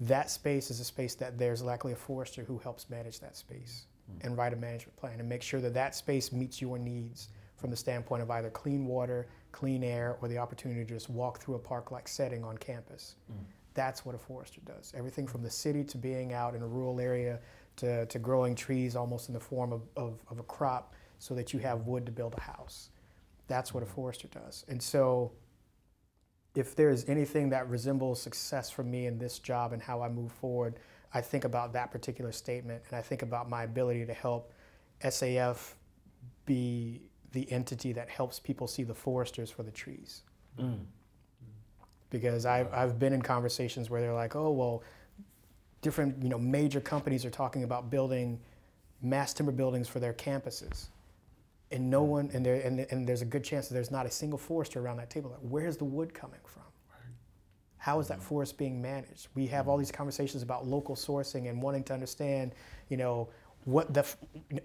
That space is a space that there's likely a forester who helps manage that space Mm. And write a management plan and make sure that that space meets your needs from the standpoint of either clean water, clean air, or the opportunity to just walk through a park-like setting on campus. Mm. That's what a forester does. Everything from the city to being out in a rural area to, to growing trees almost in the form of, of, of a crop so that you have wood to build a house. That's what a forester does. And so if there's anything that resembles success for me in this job and how I move forward, I think about that particular statement and I think about my ability to help SAF be the entity that helps people see the foresters for the trees. Mm. Because I've, I've been in conversations where they're like, oh, well, different you know, major companies are talking about building mass timber buildings for their campuses. And no one, and, there, and, and there's a good chance that there's not a single forester around that table. Like, where's the wood coming from? How is that forest being managed? We have all these conversations about local sourcing and wanting to understand, you know, what the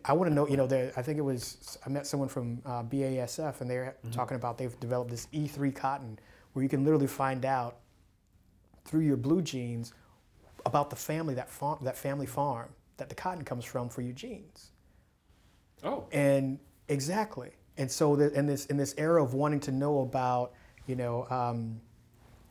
I want to know. You know, there. I think it was I met someone from uh, BASF, and they're mm-hmm. talking about they've developed this E3 cotton, where you can literally find out through your blue jeans about the family that farm that family farm that the cotton comes from for your jeans. Oh. And exactly. And so the, in this in this era of wanting to know about you know um,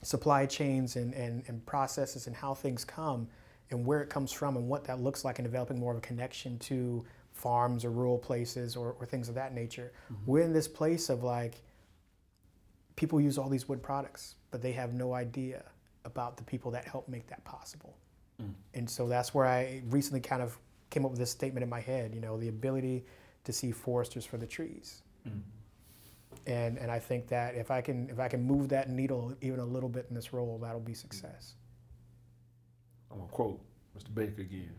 supply chains and, and, and processes and how things come and where it comes from and what that looks like and developing more of a connection to farms or rural places or, or things of that nature. Mm-hmm. We're in this place of like, people use all these wood products, but they have no idea about the people that help make that possible. Mm. And so that's where I recently kind of came up with this statement in my head, you know, the ability to see foresters for the trees. Mm. And, and I think that if I can if I can move that needle even a little bit in this role, that'll be success. I'm gonna quote Mr. Baker again.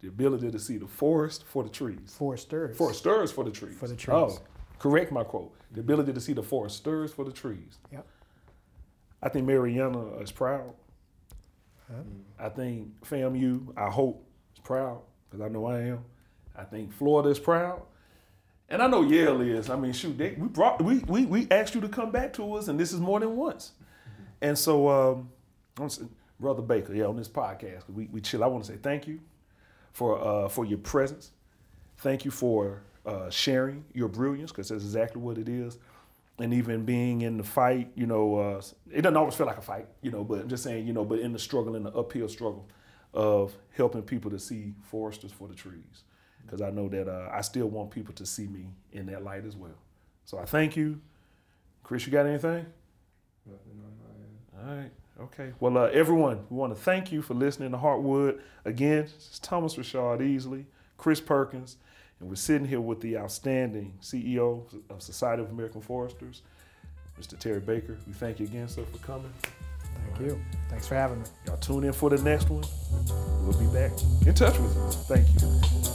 The ability to see the forest for the trees. Foresters. Foresters for the trees. For the trees. Oh, correct my quote. The ability to see the forest foresters for the trees. Yep. I think Marianna is proud. Huh? I think FAMU, I hope, is proud, because I know I am. I think Florida is proud. And I know Yale is. I mean, shoot, they, we brought we, we we asked you to come back to us, and this is more than once. And so um, Brother Baker, yeah, on this podcast. We, we chill. I want to say thank you for uh, for your presence. Thank you for uh, sharing your brilliance, because that's exactly what it is. And even being in the fight, you know, uh, it doesn't always feel like a fight, you know, but I'm just saying, you know, but in the struggle, in the uphill struggle of helping people to see foresters for the trees. Because I know that uh, I still want people to see me in that light as well. So I thank you. Chris, you got anything? Nothing on my end. All right. Okay. Well, uh, everyone, we want to thank you for listening to Heartwood. Again, it's Thomas Rashard Easley, Chris Perkins, and we're sitting here with the outstanding CEO of Society of American Foresters, Mr. Terry Baker. We thank you again, sir, for coming. Thank you. Thanks for having me. Y'all tune in for the next one. We'll be back in touch with you. Thank you.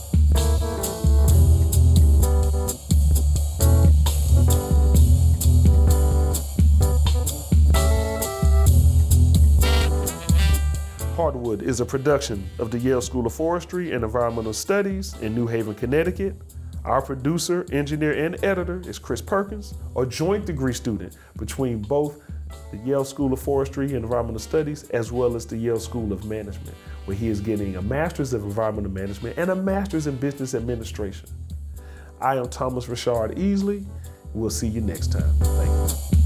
Is a production of the Yale School of Forestry and Environmental Studies in New Haven, Connecticut. Our producer, engineer, and editor is Chris Perkins, a joint degree student between both the Yale School of Forestry and Environmental Studies as well as the Yale School of Management, where he is getting a Master's of Environmental Management and a Master's in Business Administration. I am Thomas Richard Easley. We'll see you next time. Thank you.